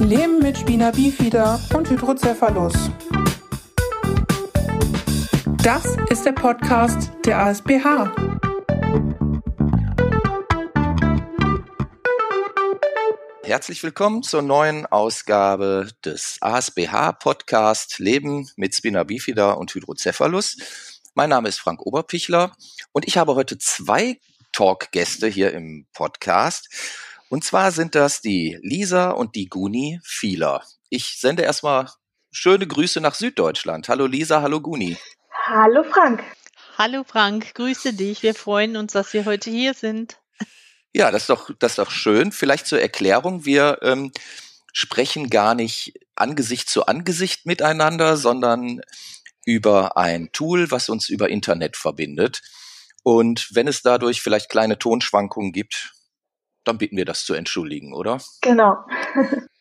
Leben mit Spina bifida und Hydrocephalus. Das ist der Podcast der ASBH. Herzlich willkommen zur neuen Ausgabe des ASBH Podcast Leben mit Spina bifida und Hydrocephalus. Mein Name ist Frank Oberpichler und ich habe heute zwei Talkgäste hier im Podcast. Und zwar sind das die Lisa und die Guni Fieler. Ich sende erstmal schöne Grüße nach Süddeutschland. Hallo Lisa, hallo Guni. Hallo Frank. Hallo Frank, grüße dich. Wir freuen uns, dass wir heute hier sind. Ja, das ist doch, das ist doch schön. Vielleicht zur Erklärung. Wir ähm, sprechen gar nicht Angesicht zu Angesicht miteinander, sondern über ein Tool, was uns über Internet verbindet. Und wenn es dadurch vielleicht kleine Tonschwankungen gibt, dann bitten wir das zu entschuldigen, oder? Genau.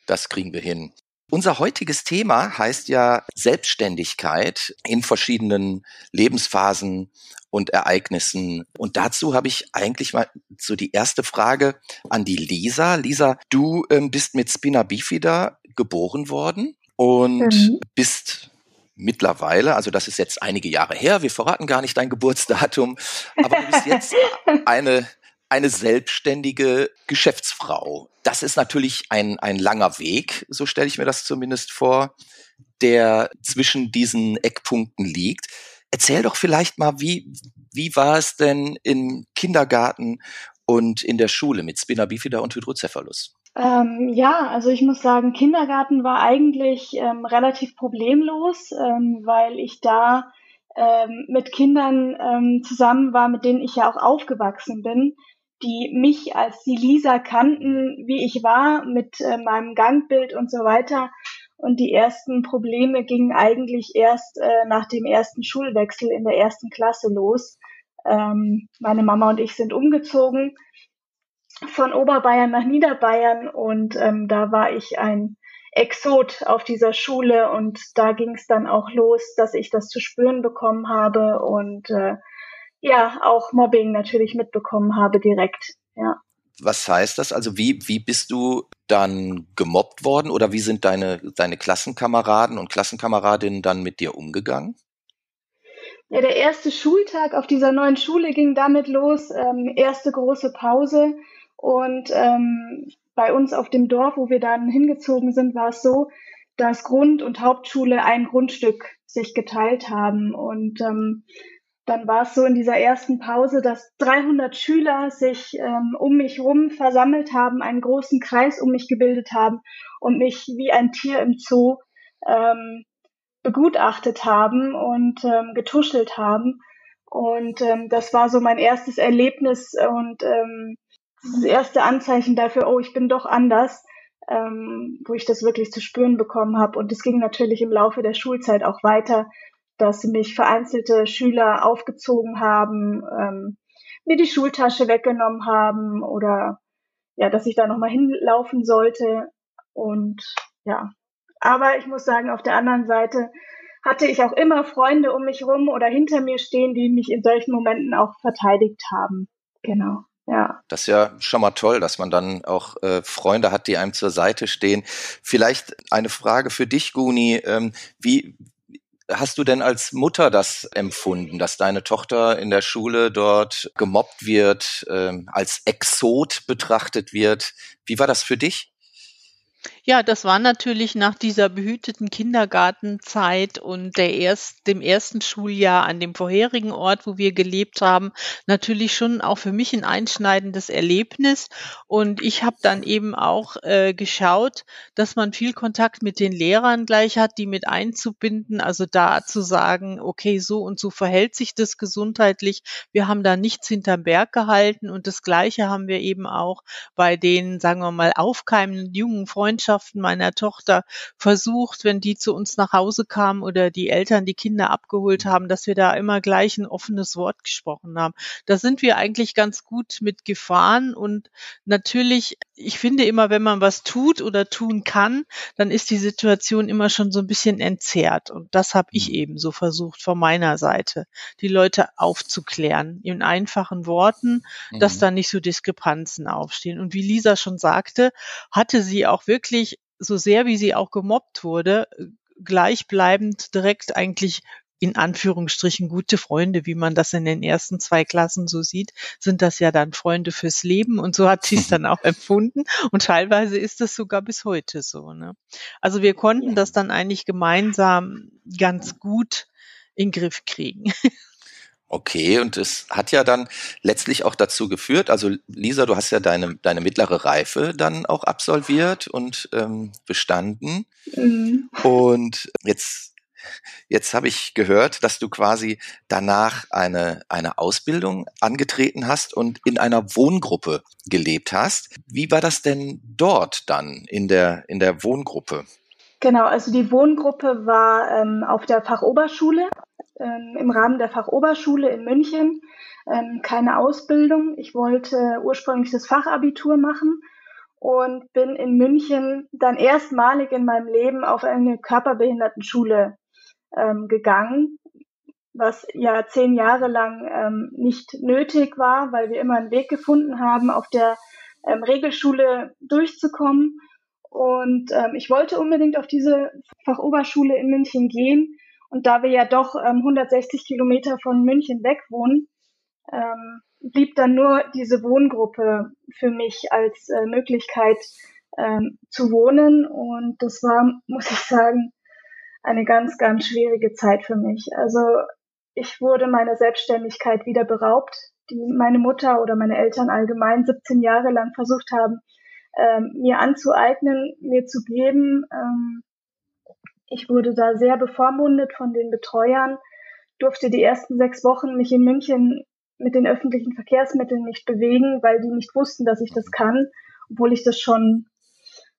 das kriegen wir hin. Unser heutiges Thema heißt ja Selbstständigkeit in verschiedenen Lebensphasen und Ereignissen. Und dazu habe ich eigentlich mal so die erste Frage an die Lisa. Lisa, du ähm, bist mit Spina bifida geboren worden und mhm. bist mittlerweile, also das ist jetzt einige Jahre her, wir verraten gar nicht dein Geburtsdatum, aber du bist jetzt eine eine selbstständige Geschäftsfrau. Das ist natürlich ein, ein langer Weg, so stelle ich mir das zumindest vor, der zwischen diesen Eckpunkten liegt. Erzähl doch vielleicht mal, wie, wie war es denn im Kindergarten und in der Schule mit Spina bifida und Hydrocephalus? Ähm, ja, also ich muss sagen, Kindergarten war eigentlich ähm, relativ problemlos, ähm, weil ich da ähm, mit Kindern ähm, zusammen war, mit denen ich ja auch aufgewachsen bin die mich als die Lisa kannten, wie ich war, mit äh, meinem Gangbild und so weiter. Und die ersten Probleme gingen eigentlich erst äh, nach dem ersten Schulwechsel in der ersten Klasse los. Ähm, meine Mama und ich sind umgezogen von Oberbayern nach Niederbayern und ähm, da war ich ein Exot auf dieser Schule und da ging es dann auch los, dass ich das zu spüren bekommen habe und äh, ja auch Mobbing natürlich mitbekommen habe direkt. Ja. Was heißt das? Also wie, wie bist du dann gemobbt worden oder wie sind deine, deine Klassenkameraden und Klassenkameradinnen dann mit dir umgegangen? Ja, der erste Schultag auf dieser neuen Schule ging damit los, ähm, erste große Pause und ähm, bei uns auf dem Dorf, wo wir dann hingezogen sind, war es so, dass Grund- und Hauptschule ein Grundstück sich geteilt haben und ähm, dann war es so in dieser ersten Pause, dass 300 Schüler sich ähm, um mich rum versammelt haben, einen großen Kreis um mich gebildet haben und mich wie ein Tier im Zoo ähm, begutachtet haben und ähm, getuschelt haben. Und ähm, das war so mein erstes Erlebnis und ähm, das erste Anzeichen dafür, oh, ich bin doch anders, ähm, wo ich das wirklich zu spüren bekommen habe. Und es ging natürlich im Laufe der Schulzeit auch weiter dass mich vereinzelte Schüler aufgezogen haben, ähm, mir die Schultasche weggenommen haben oder ja, dass ich da nochmal hinlaufen sollte. Und ja, aber ich muss sagen, auf der anderen Seite hatte ich auch immer Freunde um mich rum oder hinter mir stehen, die mich in solchen Momenten auch verteidigt haben. Genau. Ja. Das ist ja schon mal toll, dass man dann auch äh, Freunde hat, die einem zur Seite stehen. Vielleicht eine Frage für dich, Guni. Ähm, wie, hast du denn als Mutter das empfunden, dass deine Tochter in der Schule dort gemobbt wird, ähm, als Exot betrachtet wird? Wie war das für dich? Ja, das war natürlich nach dieser behüteten Kindergartenzeit und der erst, dem ersten Schuljahr an dem vorherigen Ort, wo wir gelebt haben, natürlich schon auch für mich ein einschneidendes Erlebnis. Und ich habe dann eben auch äh, geschaut, dass man viel Kontakt mit den Lehrern gleich hat, die mit einzubinden. Also da zu sagen, okay, so und so verhält sich das gesundheitlich. Wir haben da nichts hinterm Berg gehalten. Und das Gleiche haben wir eben auch bei den, sagen wir mal, aufkeimenden jungen Freundschaften Freundschaften meiner Tochter versucht, wenn die zu uns nach Hause kamen oder die Eltern die Kinder abgeholt haben, dass wir da immer gleich ein offenes Wort gesprochen haben. Da sind wir eigentlich ganz gut mit gefahren und natürlich, ich finde immer, wenn man was tut oder tun kann, dann ist die Situation immer schon so ein bisschen entzerrt und das habe ich mhm. eben so versucht von meiner Seite, die Leute aufzuklären in einfachen Worten, dass mhm. da nicht so Diskrepanzen aufstehen. Und wie Lisa schon sagte, hatte sie auch wirklich so sehr wie sie auch gemobbt wurde, gleichbleibend direkt eigentlich in Anführungsstrichen gute Freunde, wie man das in den ersten zwei Klassen so sieht, sind das ja dann Freunde fürs Leben und so hat sie es dann auch empfunden und teilweise ist das sogar bis heute so. Ne? Also wir konnten das dann eigentlich gemeinsam ganz gut in den Griff kriegen. Okay, und es hat ja dann letztlich auch dazu geführt, also Lisa, du hast ja deine, deine mittlere Reife dann auch absolviert und ähm, bestanden. Mhm. Und jetzt Jetzt habe ich gehört, dass du quasi danach eine, eine Ausbildung angetreten hast und in einer Wohngruppe gelebt hast. Wie war das denn dort dann in der, in der Wohngruppe? Genau, also die Wohngruppe war ähm, auf der Fachoberschule, ähm, im Rahmen der Fachoberschule in München. Ähm, keine Ausbildung. Ich wollte ursprünglich das Fachabitur machen und bin in München dann erstmalig in meinem Leben auf eine Körperbehindertenschule ähm, gegangen, was ja zehn Jahre lang ähm, nicht nötig war, weil wir immer einen Weg gefunden haben, auf der ähm, Regelschule durchzukommen. Und ähm, ich wollte unbedingt auf diese Fachoberschule in München gehen. Und da wir ja doch ähm, 160 Kilometer von München weg wohnen, ähm, blieb dann nur diese Wohngruppe für mich als äh, Möglichkeit ähm, zu wohnen. Und das war, muss ich sagen, eine ganz, ganz schwierige Zeit für mich. Also ich wurde meiner Selbstständigkeit wieder beraubt, die meine Mutter oder meine Eltern allgemein 17 Jahre lang versucht haben, ähm, mir anzueignen, mir zu geben. Ähm, ich wurde da sehr bevormundet von den Betreuern, durfte die ersten sechs Wochen mich in München mit den öffentlichen Verkehrsmitteln nicht bewegen, weil die nicht wussten, dass ich das kann, obwohl ich das schon,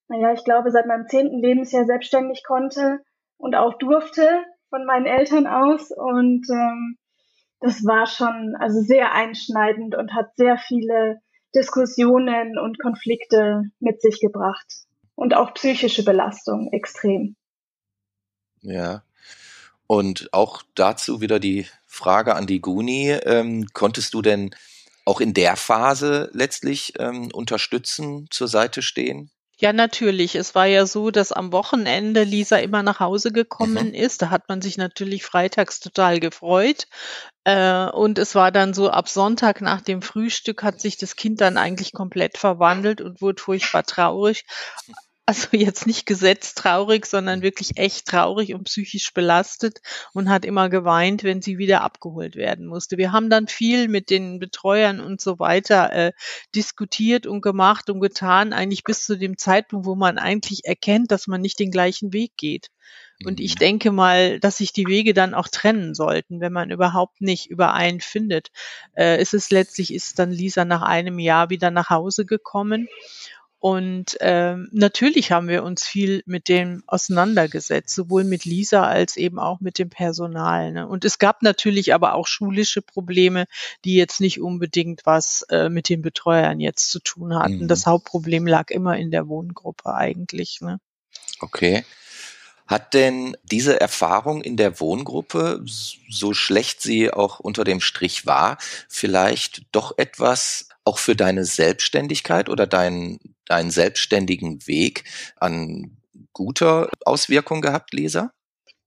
naja, ich glaube, seit meinem zehnten Lebensjahr selbstständig konnte und auch durfte von meinen Eltern aus. Und ähm, das war schon also sehr einschneidend und hat sehr viele Diskussionen und Konflikte mit sich gebracht. Und auch psychische Belastung extrem. Ja. Und auch dazu wieder die Frage an die Guni. Ähm, konntest du denn auch in der Phase letztlich ähm, unterstützen, zur Seite stehen? Ja, natürlich. Es war ja so, dass am Wochenende Lisa immer nach Hause gekommen mhm. ist. Da hat man sich natürlich freitags total gefreut. Äh, und es war dann so, ab Sonntag nach dem Frühstück hat sich das Kind dann eigentlich komplett verwandelt und wurde furchtbar traurig. Also jetzt nicht gesetzt traurig, sondern wirklich echt traurig und psychisch belastet und hat immer geweint, wenn sie wieder abgeholt werden musste. Wir haben dann viel mit den Betreuern und so weiter äh, diskutiert und gemacht und getan, eigentlich bis zu dem Zeitpunkt, wo man eigentlich erkennt, dass man nicht den gleichen Weg geht. Und ich mhm. denke mal, dass sich die Wege dann auch trennen sollten, wenn man überhaupt nicht überein findet. Äh, ist es letztlich, ist dann Lisa nach einem Jahr wieder nach Hause gekommen und ähm, natürlich haben wir uns viel mit dem auseinandergesetzt, sowohl mit Lisa als eben auch mit dem Personal. Ne? Und es gab natürlich aber auch schulische Probleme, die jetzt nicht unbedingt was äh, mit den Betreuern jetzt zu tun hatten. Mhm. Das Hauptproblem lag immer in der Wohngruppe eigentlich. Ne? Okay. Hat denn diese Erfahrung in der Wohngruppe, so schlecht sie auch unter dem Strich war, vielleicht doch etwas auch für deine Selbstständigkeit oder deinen, deinen selbstständigen Weg an guter Auswirkung gehabt, Lisa?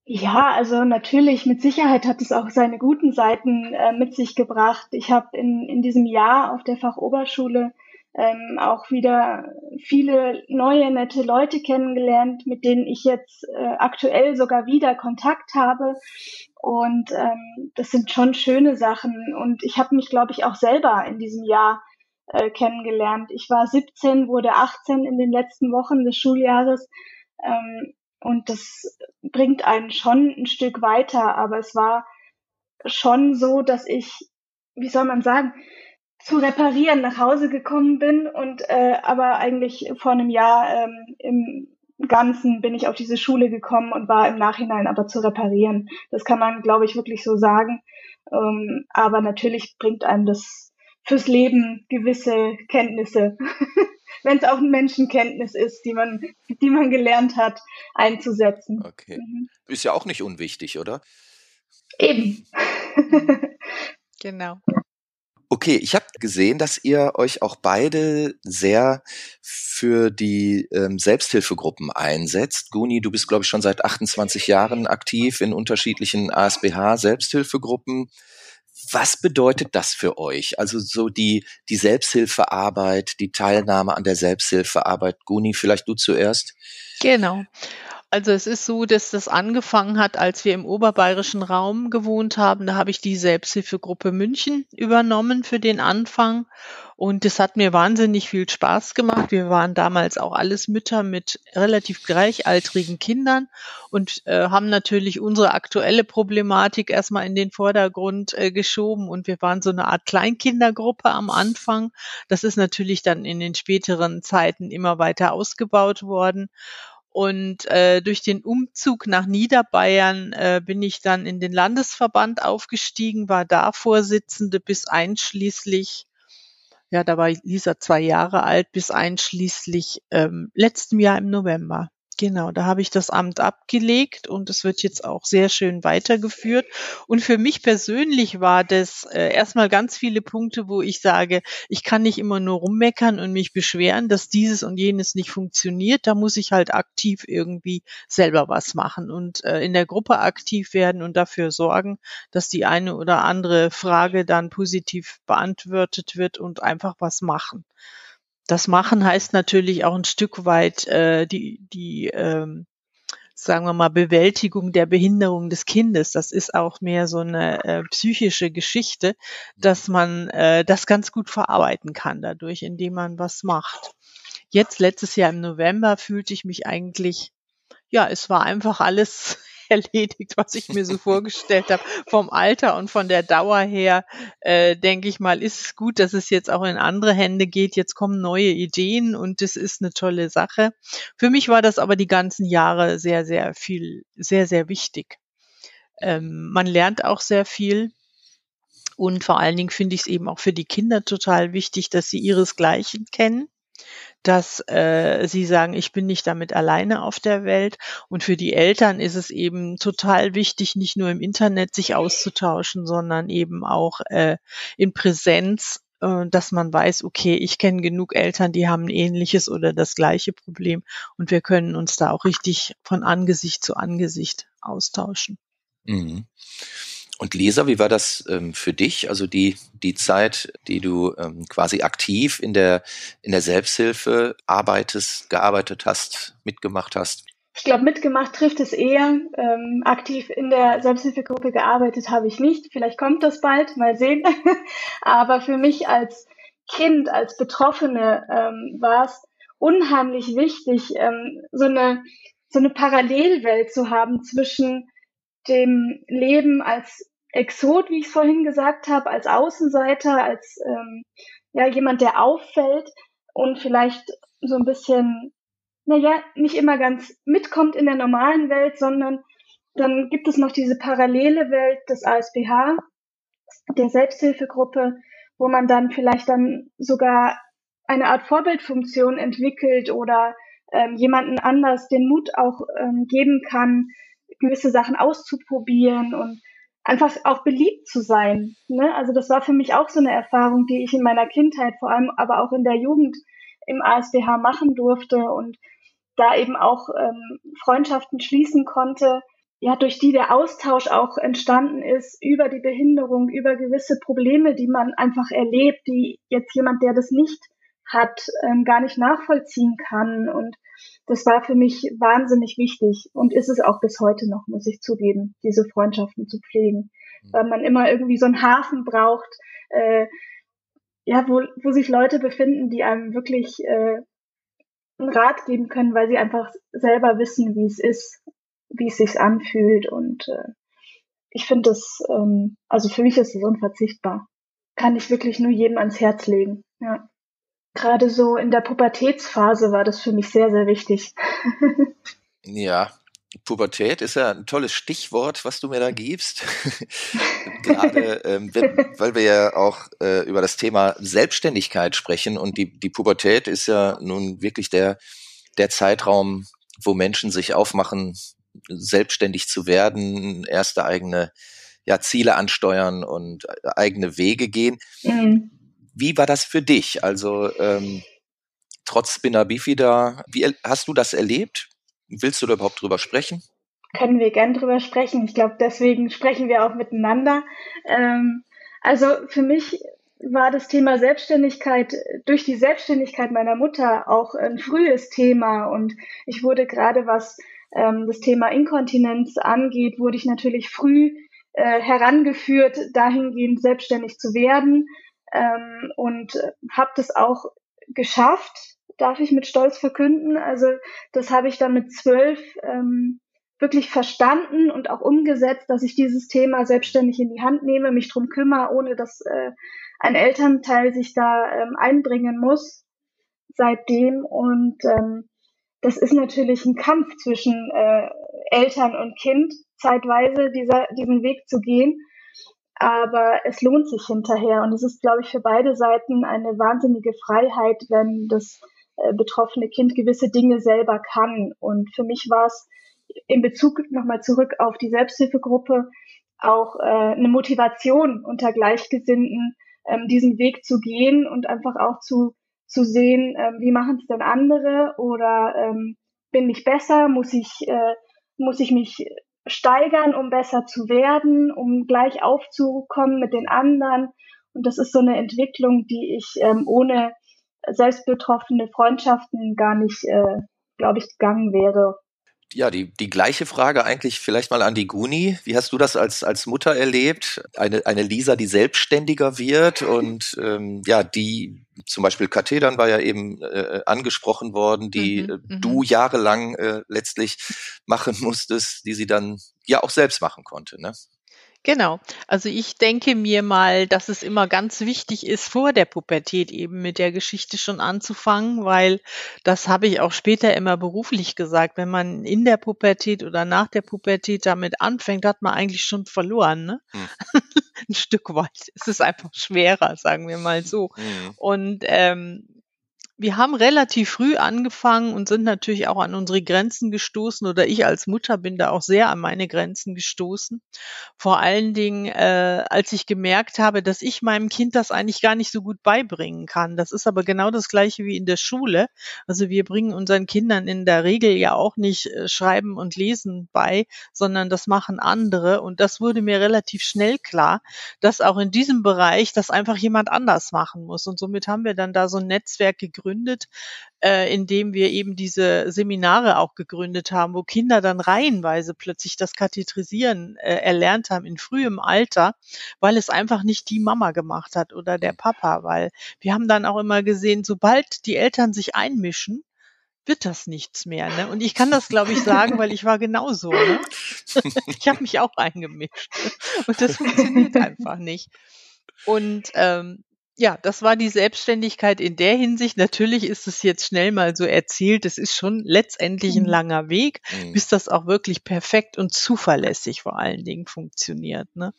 Ja, also natürlich, mit Sicherheit hat es auch seine guten Seiten äh, mit sich gebracht. Ich habe in, in diesem Jahr auf der Fachoberschule ähm, auch wieder viele neue, nette Leute kennengelernt, mit denen ich jetzt äh, aktuell sogar wieder Kontakt habe. Und ähm, das sind schon schöne Sachen. Und ich habe mich, glaube ich, auch selber in diesem Jahr äh, kennengelernt. Ich war 17, wurde 18 in den letzten Wochen des Schuljahres. Ähm, und das bringt einen schon ein Stück weiter. Aber es war schon so, dass ich, wie soll man sagen, zu reparieren nach Hause gekommen bin und äh, aber eigentlich vor einem Jahr ähm, im Ganzen bin ich auf diese Schule gekommen und war im Nachhinein aber zu reparieren. Das kann man, glaube ich, wirklich so sagen. Ähm, aber natürlich bringt einem das fürs Leben gewisse Kenntnisse, wenn es auch eine Menschenkenntnis ist, die man, die man gelernt hat, einzusetzen. Okay. Mhm. Ist ja auch nicht unwichtig, oder? Eben. genau. Okay, ich habe gesehen, dass ihr euch auch beide sehr für die ähm, Selbsthilfegruppen einsetzt. Guni, du bist, glaube ich, schon seit 28 Jahren aktiv in unterschiedlichen ASBH-Selbsthilfegruppen. Was bedeutet das für euch? Also so die, die Selbsthilfearbeit, die Teilnahme an der Selbsthilfearbeit. Guni, vielleicht du zuerst. Genau. Also es ist so, dass das angefangen hat, als wir im oberbayerischen Raum gewohnt haben. Da habe ich die Selbsthilfegruppe München übernommen für den Anfang. Und das hat mir wahnsinnig viel Spaß gemacht. Wir waren damals auch alles Mütter mit relativ gleichaltrigen Kindern und äh, haben natürlich unsere aktuelle Problematik erstmal in den Vordergrund äh, geschoben. Und wir waren so eine Art Kleinkindergruppe am Anfang. Das ist natürlich dann in den späteren Zeiten immer weiter ausgebaut worden. Und äh, durch den Umzug nach Niederbayern äh, bin ich dann in den Landesverband aufgestiegen, war da Vorsitzende bis einschließlich, ja, da war Lisa zwei Jahre alt, bis einschließlich ähm, letztem Jahr im November. Genau, da habe ich das Amt abgelegt und es wird jetzt auch sehr schön weitergeführt. Und für mich persönlich war das äh, erstmal ganz viele Punkte, wo ich sage, ich kann nicht immer nur rummeckern und mich beschweren, dass dieses und jenes nicht funktioniert. Da muss ich halt aktiv irgendwie selber was machen und äh, in der Gruppe aktiv werden und dafür sorgen, dass die eine oder andere Frage dann positiv beantwortet wird und einfach was machen das Machen heißt natürlich auch ein Stück weit äh, die, die ähm, sagen wir mal, Bewältigung der Behinderung des Kindes. Das ist auch mehr so eine äh, psychische Geschichte, dass man äh, das ganz gut verarbeiten kann dadurch, indem man was macht. Jetzt letztes Jahr im November fühlte ich mich eigentlich, ja, es war einfach alles erledigt, was ich mir so vorgestellt habe. Vom Alter und von der Dauer her, äh, denke ich mal, ist es gut, dass es jetzt auch in andere Hände geht. Jetzt kommen neue Ideen und das ist eine tolle Sache. Für mich war das aber die ganzen Jahre sehr, sehr viel, sehr, sehr wichtig. Ähm, man lernt auch sehr viel. Und vor allen Dingen finde ich es eben auch für die Kinder total wichtig, dass sie ihresgleichen kennen dass äh, sie sagen, ich bin nicht damit alleine auf der Welt. Und für die Eltern ist es eben total wichtig, nicht nur im Internet sich auszutauschen, sondern eben auch äh, in Präsenz äh, dass man weiß, okay, ich kenne genug Eltern, die haben ein ähnliches oder das gleiche Problem und wir können uns da auch richtig von Angesicht zu Angesicht austauschen. Mhm. Und Lisa, wie war das ähm, für dich? Also die, die Zeit, die du ähm, quasi aktiv in der, in der Selbsthilfe arbeitest, gearbeitet hast, mitgemacht hast? Ich glaube, mitgemacht trifft es eher. Ähm, aktiv in der Selbsthilfegruppe gearbeitet habe ich nicht. Vielleicht kommt das bald, mal sehen. Aber für mich als Kind, als Betroffene ähm, war es unheimlich wichtig, ähm, so eine so eine Parallelwelt zu haben zwischen dem Leben als Exot, wie ich es vorhin gesagt habe, als Außenseiter, als ähm, ja, jemand, der auffällt und vielleicht so ein bisschen, naja, nicht immer ganz mitkommt in der normalen Welt, sondern dann gibt es noch diese parallele Welt des ASBH, der Selbsthilfegruppe, wo man dann vielleicht dann sogar eine Art Vorbildfunktion entwickelt oder ähm, jemanden anders den Mut auch ähm, geben kann, gewisse Sachen auszuprobieren und einfach auch beliebt zu sein. Ne? Also das war für mich auch so eine Erfahrung, die ich in meiner Kindheit, vor allem aber auch in der Jugend im ASBH machen durfte und da eben auch ähm, Freundschaften schließen konnte, ja, durch die der Austausch auch entstanden ist über die Behinderung, über gewisse Probleme, die man einfach erlebt, die jetzt jemand, der das nicht hat, ähm, gar nicht nachvollziehen kann. Und das war für mich wahnsinnig wichtig und ist es auch bis heute noch, muss ich zugeben, diese Freundschaften zu pflegen. Mhm. Weil man immer irgendwie so einen Hafen braucht, äh, ja, wo, wo sich Leute befinden, die einem wirklich äh, einen Rat geben können, weil sie einfach selber wissen, wie es ist, wie es sich anfühlt. Und äh, ich finde das, ähm, also für mich ist es unverzichtbar. Kann ich wirklich nur jedem ans Herz legen. Ja. Gerade so in der Pubertätsphase war das für mich sehr, sehr wichtig. ja, Pubertät ist ja ein tolles Stichwort, was du mir da gibst. Gerade ähm, weil wir ja auch äh, über das Thema Selbstständigkeit sprechen und die, die Pubertät ist ja nun wirklich der, der Zeitraum, wo Menschen sich aufmachen, selbstständig zu werden, erste eigene ja Ziele ansteuern und äh, eigene Wege gehen. Mhm. Wie war das für dich? Also ähm, trotz Spinner Bifida, wie hast du das erlebt? Willst du da überhaupt drüber sprechen? Können wir gern drüber sprechen. Ich glaube, deswegen sprechen wir auch miteinander. Ähm, also für mich war das Thema Selbstständigkeit durch die Selbstständigkeit meiner Mutter auch ein frühes Thema und ich wurde gerade was ähm, das Thema Inkontinenz angeht, wurde ich natürlich früh äh, herangeführt, dahingehend selbstständig zu werden ähm, und habe das auch geschafft, darf ich mit Stolz verkünden. Also das habe ich dann mit zwölf ähm, wirklich verstanden und auch umgesetzt, dass ich dieses Thema selbstständig in die Hand nehme, mich drum kümmere, ohne dass äh, ein Elternteil sich da ähm, einbringen muss seitdem. Und ähm, das ist natürlich ein Kampf zwischen äh, Eltern und Kind, zeitweise dieser, diesen Weg zu gehen. Aber es lohnt sich hinterher. Und es ist, glaube ich, für beide Seiten eine wahnsinnige Freiheit, wenn das äh, betroffene Kind gewisse Dinge selber kann. Und für mich war es in Bezug nochmal zurück auf die Selbsthilfegruppe auch äh, eine Motivation unter Gleichgesinnten, ähm, diesen Weg zu gehen und einfach auch zu, zu sehen, ähm, wie machen es denn andere oder ähm, bin ich besser, muss ich, äh, muss ich mich steigern, um besser zu werden, um gleich aufzukommen mit den anderen. Und das ist so eine Entwicklung, die ich ähm, ohne selbstbetroffene Freundschaften gar nicht, äh, glaube ich, gegangen wäre ja, die, die gleiche Frage eigentlich vielleicht mal an die Guni. Wie hast du das als, als Mutter erlebt? Eine, eine Lisa, die selbstständiger wird und ähm, ja, die zum Beispiel Kathedern war ja eben äh, angesprochen worden, die mhm, äh, du jahrelang äh, letztlich machen musstest, die sie dann ja auch selbst machen konnte. Ne? Genau. Also ich denke mir mal, dass es immer ganz wichtig ist, vor der Pubertät eben mit der Geschichte schon anzufangen, weil das habe ich auch später immer beruflich gesagt. Wenn man in der Pubertät oder nach der Pubertät damit anfängt, hat man eigentlich schon verloren. Ne? Hm. Ein Stück weit. Es ist einfach schwerer, sagen wir mal so. Hm. Und ähm, wir haben relativ früh angefangen und sind natürlich auch an unsere Grenzen gestoßen oder ich als Mutter bin da auch sehr an meine Grenzen gestoßen. Vor allen Dingen, äh, als ich gemerkt habe, dass ich meinem Kind das eigentlich gar nicht so gut beibringen kann. Das ist aber genau das gleiche wie in der Schule. Also wir bringen unseren Kindern in der Regel ja auch nicht äh, Schreiben und Lesen bei, sondern das machen andere. Und das wurde mir relativ schnell klar, dass auch in diesem Bereich das einfach jemand anders machen muss. Und somit haben wir dann da so ein Netzwerk gegründet gegründet, äh, indem wir eben diese Seminare auch gegründet haben, wo Kinder dann reihenweise plötzlich das Kathetrisieren äh, erlernt haben in frühem Alter, weil es einfach nicht die Mama gemacht hat oder der Papa, weil wir haben dann auch immer gesehen, sobald die Eltern sich einmischen, wird das nichts mehr. Ne? Und ich kann das, glaube ich, sagen, weil ich war genauso. Ne? Ich habe mich auch eingemischt. Und das funktioniert einfach nicht. Und ähm, ja, das war die Selbstständigkeit in der Hinsicht. Natürlich ist es jetzt schnell mal so erzählt. Es ist schon letztendlich ein mhm. langer Weg, mhm. bis das auch wirklich perfekt und zuverlässig vor allen Dingen funktioniert. Ne?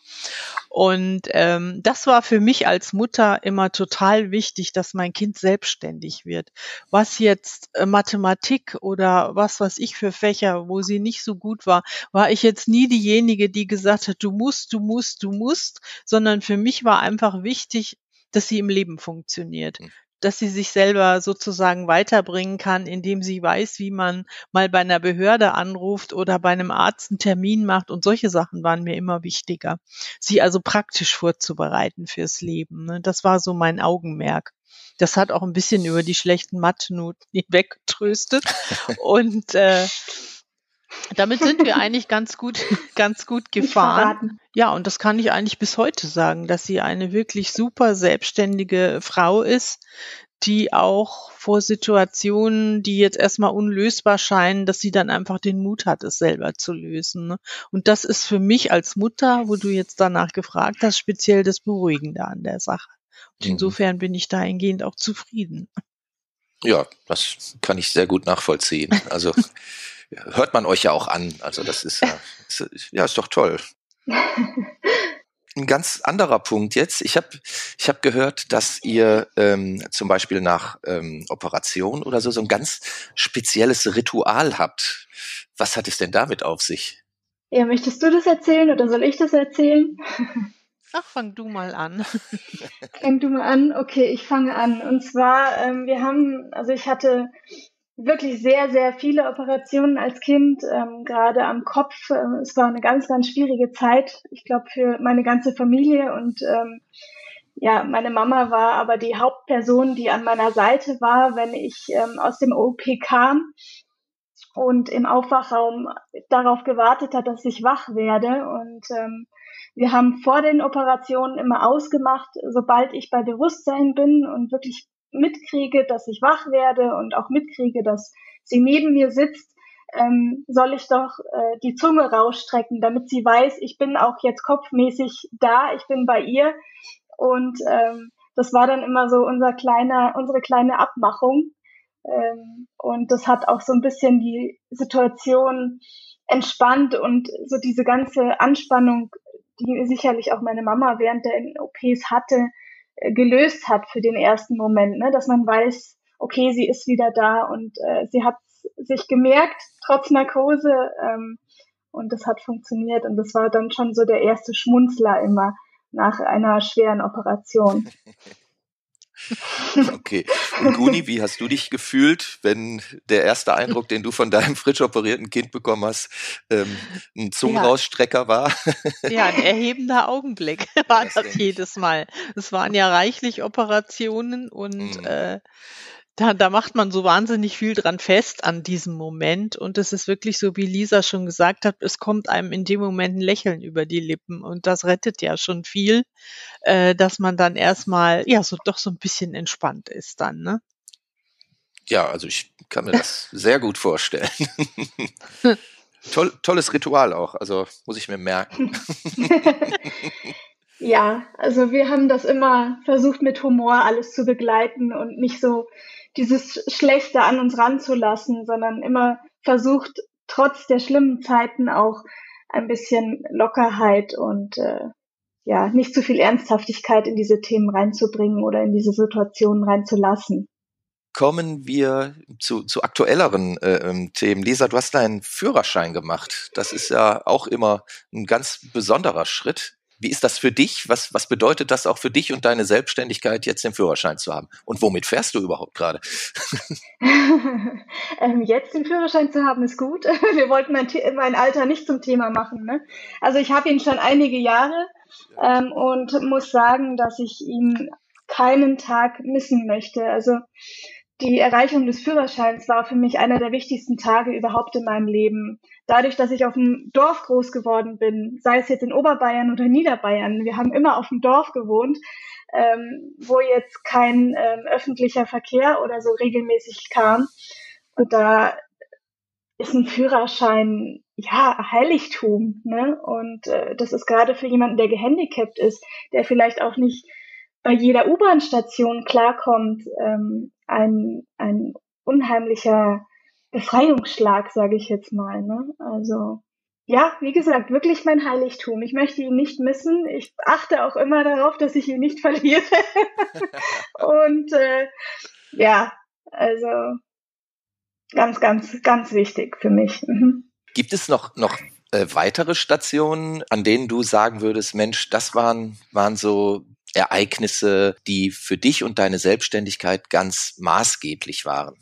Und ähm, das war für mich als Mutter immer total wichtig, dass mein Kind selbstständig wird. Was jetzt äh, Mathematik oder was was ich für Fächer, wo sie nicht so gut war, war ich jetzt nie diejenige, die gesagt hat, du musst, du musst, du musst, sondern für mich war einfach wichtig, dass sie im Leben funktioniert. Mhm. Dass sie sich selber sozusagen weiterbringen kann, indem sie weiß, wie man mal bei einer Behörde anruft oder bei einem Arzt einen Termin macht und solche Sachen waren mir immer wichtiger. Sie also praktisch vorzubereiten fürs Leben. Ne? Das war so mein Augenmerk. Das hat auch ein bisschen über die schlechten Mathe-Noten hinweggetröstet. und äh, damit sind wir eigentlich ganz gut, ganz gut gefahren. Ja, und das kann ich eigentlich bis heute sagen, dass sie eine wirklich super selbstständige Frau ist, die auch vor Situationen, die jetzt erstmal unlösbar scheinen, dass sie dann einfach den Mut hat, es selber zu lösen. Ne? Und das ist für mich als Mutter, wo du jetzt danach gefragt hast, speziell das Beruhigende an der Sache. Und mhm. insofern bin ich dahingehend auch zufrieden. Ja, das kann ich sehr gut nachvollziehen. Also hört man euch ja auch an. Also das ist ja, ist, ja, ist doch toll. Ein ganz anderer Punkt jetzt. Ich habe ich hab gehört, dass ihr ähm, zum Beispiel nach ähm, Operation oder so so ein ganz spezielles Ritual habt. Was hat es denn damit auf sich? Ja, möchtest du das erzählen oder soll ich das erzählen? Ach, fang du mal an. fang du mal an. Okay, ich fange an. Und zwar, ähm, wir haben, also ich hatte wirklich sehr, sehr viele Operationen als Kind, ähm, gerade am Kopf. Ähm, es war eine ganz, ganz schwierige Zeit, ich glaube, für meine ganze Familie. Und ähm, ja, meine Mama war aber die Hauptperson, die an meiner Seite war, wenn ich ähm, aus dem OP kam und im Aufwachraum darauf gewartet hat, dass ich wach werde. Und ähm, wir haben vor den Operationen immer ausgemacht, sobald ich bei Bewusstsein bin und wirklich mitkriege, dass ich wach werde und auch mitkriege, dass sie neben mir sitzt, ähm, soll ich doch äh, die Zunge rausstrecken, damit sie weiß, ich bin auch jetzt kopfmäßig da, ich bin bei ihr. Und ähm, das war dann immer so unser kleiner, unsere kleine Abmachung. Ähm, und das hat auch so ein bisschen die Situation entspannt und so diese ganze Anspannung, die sicherlich auch meine Mama während der OPs hatte, gelöst hat für den ersten Moment, ne? dass man weiß, okay, sie ist wieder da und äh, sie hat sich gemerkt, trotz Narkose, ähm, und das hat funktioniert und das war dann schon so der erste Schmunzler immer nach einer schweren Operation. Okay. Und Guni, wie hast du dich gefühlt, wenn der erste Eindruck, den du von deinem frisch operierten Kind bekommen hast, ähm, ein Zungenrausstrecker war? Ja, ein erhebender Augenblick war das, das jedes Mal. Es waren ja reichlich Operationen und mhm. äh, da, da macht man so wahnsinnig viel dran fest an diesem Moment. Und es ist wirklich so, wie Lisa schon gesagt hat, es kommt einem in dem Moment ein Lächeln über die Lippen. Und das rettet ja schon viel, äh, dass man dann erstmal, ja, so doch so ein bisschen entspannt ist dann, ne? Ja, also ich kann mir das sehr gut vorstellen. Toll, tolles Ritual auch, also muss ich mir merken. ja, also wir haben das immer versucht mit Humor alles zu begleiten und nicht so dieses Schlechte an uns ranzulassen, sondern immer versucht, trotz der schlimmen Zeiten auch ein bisschen Lockerheit und äh, ja, nicht zu viel Ernsthaftigkeit in diese Themen reinzubringen oder in diese Situationen reinzulassen. Kommen wir zu, zu aktuelleren äh, ähm, Themen. Lisa, du hast deinen Führerschein gemacht. Das ist ja auch immer ein ganz besonderer Schritt. Wie ist das für dich? Was, was bedeutet das auch für dich und deine Selbstständigkeit, jetzt den Führerschein zu haben? Und womit fährst du überhaupt gerade? ähm, jetzt den Führerschein zu haben ist gut. Wir wollten mein, mein Alter nicht zum Thema machen. Ne? Also ich habe ihn schon einige Jahre ähm, und muss sagen, dass ich ihn keinen Tag missen möchte. Also die Erreichung des Führerscheins war für mich einer der wichtigsten Tage überhaupt in meinem Leben. Dadurch, dass ich auf dem Dorf groß geworden bin, sei es jetzt in Oberbayern oder Niederbayern, wir haben immer auf dem Dorf gewohnt, ähm, wo jetzt kein ähm, öffentlicher Verkehr oder so regelmäßig kam. Und da ist ein Führerschein ja Heiligtum, ne? Und äh, das ist gerade für jemanden, der gehandicapt ist, der vielleicht auch nicht bei jeder U-Bahn-Station klarkommt, ähm, ein, ein unheimlicher Befreiungsschlag, sage ich jetzt mal. Ne? Also ja, wie gesagt, wirklich mein Heiligtum. Ich möchte ihn nicht missen. Ich achte auch immer darauf, dass ich ihn nicht verliere. Und äh, ja, also ganz, ganz, ganz wichtig für mich. Mhm. Gibt es noch, noch äh, weitere Stationen, an denen du sagen würdest, Mensch, das waren, waren so Ereignisse, die für dich und deine Selbstständigkeit ganz maßgeblich waren?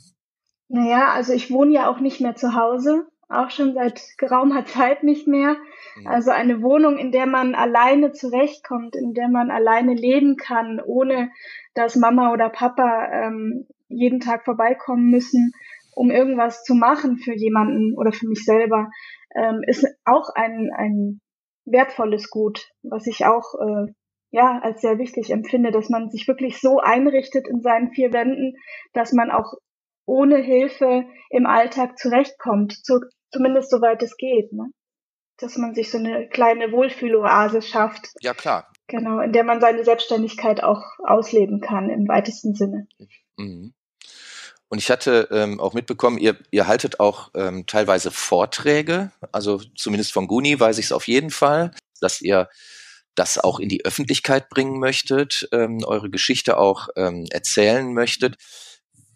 Naja, also ich wohne ja auch nicht mehr zu Hause, auch schon seit geraumer Zeit nicht mehr. Mhm. Also eine Wohnung, in der man alleine zurechtkommt, in der man alleine leben kann, ohne dass Mama oder Papa ähm, jeden Tag vorbeikommen müssen, um irgendwas zu machen für jemanden oder für mich selber, ähm, ist auch ein, ein wertvolles Gut, was ich auch äh, ja, als sehr wichtig empfinde, dass man sich wirklich so einrichtet in seinen vier Wänden, dass man auch ohne Hilfe im Alltag zurechtkommt, zu, zumindest soweit es geht, ne? Dass man sich so eine kleine Wohlfühloase schafft. Ja, klar. Genau, in der man seine Selbstständigkeit auch ausleben kann im weitesten Sinne. Mhm. Und ich hatte ähm, auch mitbekommen, ihr, ihr haltet auch ähm, teilweise Vorträge, also zumindest von Guni weiß ich es auf jeden Fall, dass ihr das auch in die Öffentlichkeit bringen möchtet, ähm, eure Geschichte auch ähm, erzählen möchtet.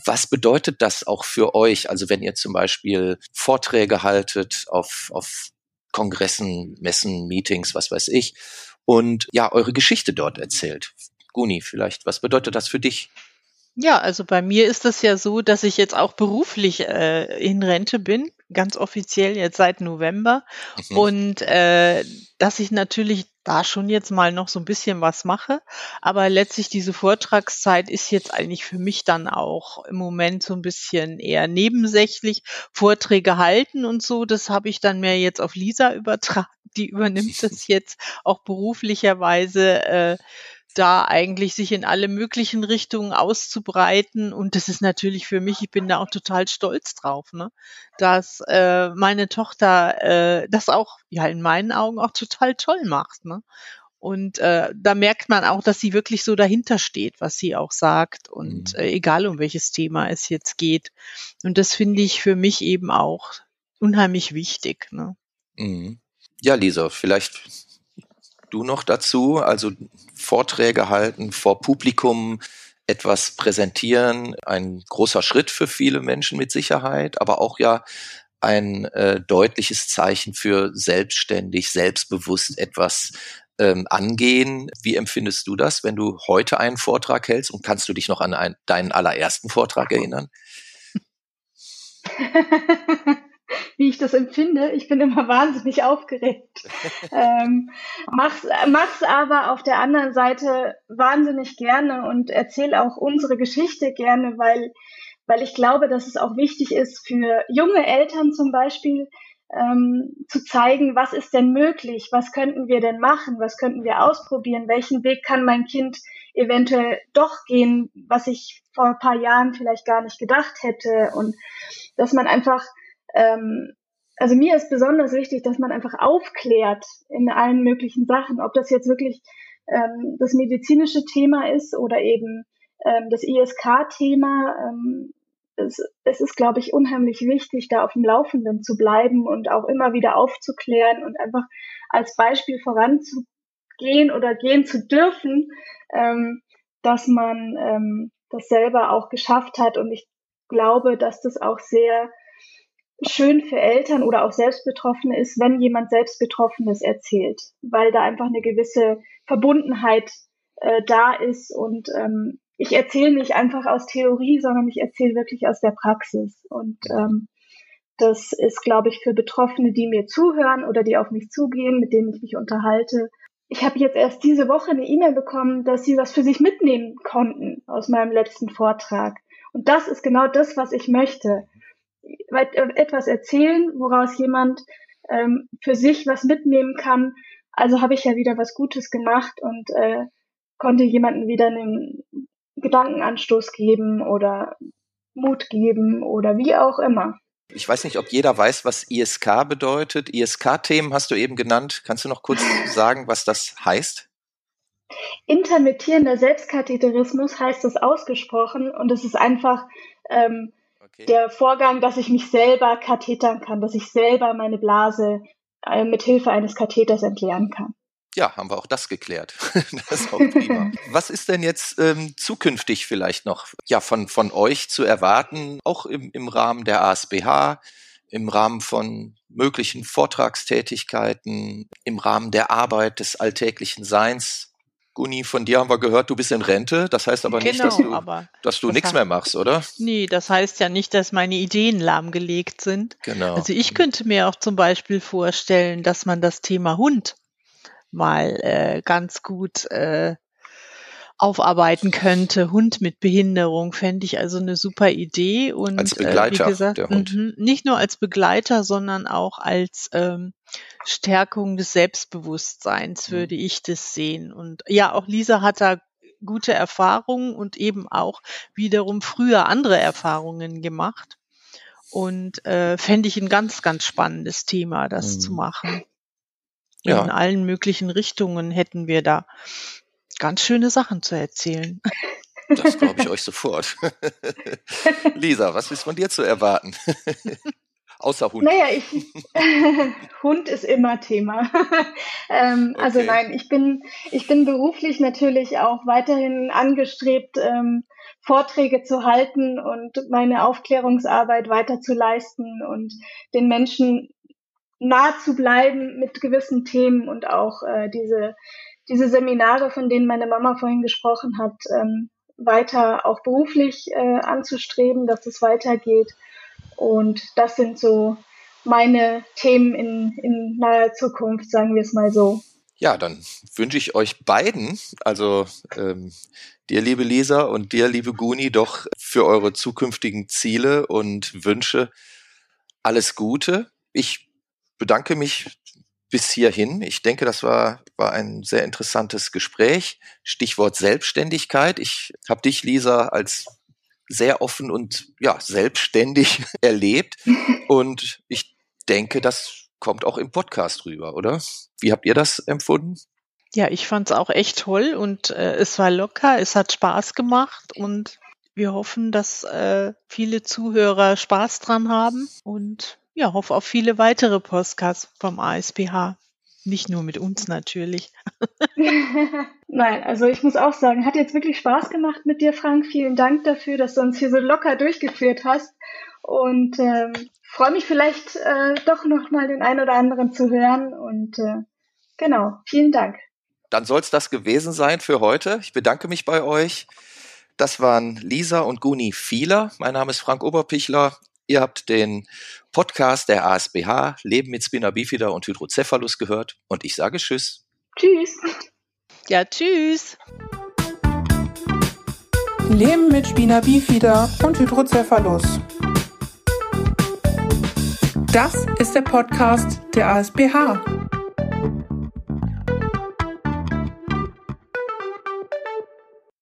Was bedeutet das auch für euch? Also wenn ihr zum Beispiel Vorträge haltet auf, auf Kongressen, Messen, Meetings, was weiß ich. Und ja, eure Geschichte dort erzählt. Guni, vielleicht, was bedeutet das für dich? Ja, also bei mir ist es ja so, dass ich jetzt auch beruflich äh, in Rente bin, ganz offiziell jetzt seit November. Mhm. Und äh, dass ich natürlich da schon jetzt mal noch so ein bisschen was mache. Aber letztlich diese Vortragszeit ist jetzt eigentlich für mich dann auch im Moment so ein bisschen eher nebensächlich. Vorträge halten und so, das habe ich dann mehr jetzt auf Lisa übertragen. Die übernimmt das jetzt auch beruflicherweise. Äh, da eigentlich sich in alle möglichen Richtungen auszubreiten. Und das ist natürlich für mich, ich bin da auch total stolz drauf, ne? dass äh, meine Tochter äh, das auch ja in meinen Augen auch total toll macht. Ne? Und äh, da merkt man auch, dass sie wirklich so dahinter steht, was sie auch sagt. Und mhm. äh, egal um welches Thema es jetzt geht. Und das finde ich für mich eben auch unheimlich wichtig. Ne? Mhm. Ja, Lisa, vielleicht du noch dazu? Also Vorträge halten vor Publikum, etwas präsentieren, ein großer Schritt für viele Menschen mit Sicherheit, aber auch ja ein äh, deutliches Zeichen für selbstständig, selbstbewusst etwas ähm, angehen. Wie empfindest du das, wenn du heute einen Vortrag hältst und kannst du dich noch an ein, deinen allerersten Vortrag erinnern? wie ich das empfinde. Ich bin immer wahnsinnig aufgeregt. ähm, mach's, mach's aber auf der anderen Seite wahnsinnig gerne und erzähle auch unsere Geschichte gerne, weil, weil ich glaube, dass es auch wichtig ist für junge Eltern zum Beispiel, ähm, zu zeigen, was ist denn möglich, was könnten wir denn machen, was könnten wir ausprobieren, welchen Weg kann mein Kind eventuell doch gehen, was ich vor ein paar Jahren vielleicht gar nicht gedacht hätte und dass man einfach ähm, also mir ist besonders wichtig, dass man einfach aufklärt in allen möglichen Sachen, ob das jetzt wirklich ähm, das medizinische Thema ist oder eben ähm, das ISK-Thema. Ähm, es, es ist, glaube ich, unheimlich wichtig, da auf dem Laufenden zu bleiben und auch immer wieder aufzuklären und einfach als Beispiel voranzugehen oder gehen zu dürfen, ähm, dass man ähm, das selber auch geschafft hat. Und ich glaube, dass das auch sehr schön für Eltern oder auch Selbstbetroffene ist, wenn jemand Selbstbetroffenes erzählt, weil da einfach eine gewisse Verbundenheit äh, da ist und ähm, ich erzähle nicht einfach aus Theorie, sondern ich erzähle wirklich aus der Praxis und ähm, das ist, glaube ich, für Betroffene, die mir zuhören oder die auf mich zugehen, mit denen ich mich unterhalte. Ich habe jetzt erst diese Woche eine E-Mail bekommen, dass sie was für sich mitnehmen konnten aus meinem letzten Vortrag. Und das ist genau das, was ich möchte etwas erzählen, woraus jemand ähm, für sich was mitnehmen kann. Also habe ich ja wieder was Gutes gemacht und äh, konnte jemanden wieder einen Gedankenanstoß geben oder Mut geben oder wie auch immer. Ich weiß nicht, ob jeder weiß, was ISK bedeutet. ISK-Themen hast du eben genannt. Kannst du noch kurz sagen, was das heißt? Intermittierender Selbstkatheterismus heißt das ausgesprochen und es ist einfach ähm, Okay. Der Vorgang, dass ich mich selber kathetern kann, dass ich selber meine Blase äh, mit Hilfe eines Katheters entleeren kann. Ja, haben wir auch das geklärt. das ist auch prima. Was ist denn jetzt ähm, zukünftig vielleicht noch ja, von, von euch zu erwarten, auch im, im Rahmen der ASBH, im Rahmen von möglichen Vortragstätigkeiten, im Rahmen der Arbeit des alltäglichen Seins? Guni, von dir haben wir gehört, du bist in Rente. Das heißt aber genau, nicht, dass du, dass du nichts mehr machst, oder? Nee, das heißt ja nicht, dass meine Ideen lahmgelegt sind. Genau. Also ich könnte mir auch zum Beispiel vorstellen, dass man das Thema Hund mal äh, ganz gut äh, aufarbeiten könnte. Hund mit Behinderung fände ich also eine super Idee. Und, als Begleiter, äh, wie gesagt, der Hund. Mhm, nicht nur als Begleiter, sondern auch als ähm, Stärkung des Selbstbewusstseins mhm. würde ich das sehen. Und ja, auch Lisa hat da gute Erfahrungen und eben auch wiederum früher andere Erfahrungen gemacht. Und äh, fände ich ein ganz, ganz spannendes Thema, das mhm. zu machen. Ja. In allen möglichen Richtungen hätten wir da ganz schöne Sachen zu erzählen. Das glaube ich euch sofort. Lisa, was ist von dir zu erwarten? Außer Hund. Naja, ich, Hund ist immer Thema. ähm, also okay. Also nein, ich bin, ich bin beruflich natürlich auch weiterhin angestrebt, ähm, Vorträge zu halten und meine Aufklärungsarbeit weiter zu leisten und den Menschen nah zu bleiben mit gewissen Themen und auch äh, diese, diese Seminare, von denen meine Mama vorhin gesprochen hat, ähm, weiter auch beruflich äh, anzustreben, dass es weitergeht. Und das sind so meine Themen in, in naher Zukunft, sagen wir es mal so. Ja, dann wünsche ich euch beiden, also ähm, dir, liebe Lisa, und dir, liebe Guni, doch für eure zukünftigen Ziele und Wünsche alles Gute. Ich bedanke mich bis hierhin. Ich denke, das war, war ein sehr interessantes Gespräch. Stichwort Selbstständigkeit. Ich habe dich, Lisa, als sehr offen und ja, selbstständig erlebt. Und ich denke, das kommt auch im Podcast rüber, oder? Wie habt ihr das empfunden? Ja, ich fand es auch echt toll und äh, es war locker, es hat Spaß gemacht und wir hoffen, dass äh, viele Zuhörer Spaß dran haben und ja, hoffe auf viele weitere Podcasts vom ASPH. Nicht nur mit uns natürlich. Nein, also ich muss auch sagen, hat jetzt wirklich Spaß gemacht mit dir, Frank. Vielen Dank dafür, dass du uns hier so locker durchgeführt hast. Und ähm, freue mich vielleicht äh, doch noch mal den einen oder anderen zu hören. Und äh, genau, vielen Dank. Dann soll es das gewesen sein für heute. Ich bedanke mich bei euch. Das waren Lisa und Guni Fieler. Mein Name ist Frank Oberpichler. Ihr habt den Podcast der ASBH Leben mit Spina Bifida und Hydrocephalus gehört und ich sage Tschüss. Tschüss. Ja, tschüss. Leben mit Spina Bifida und Hydrocephalus. Das ist der Podcast der ASBH.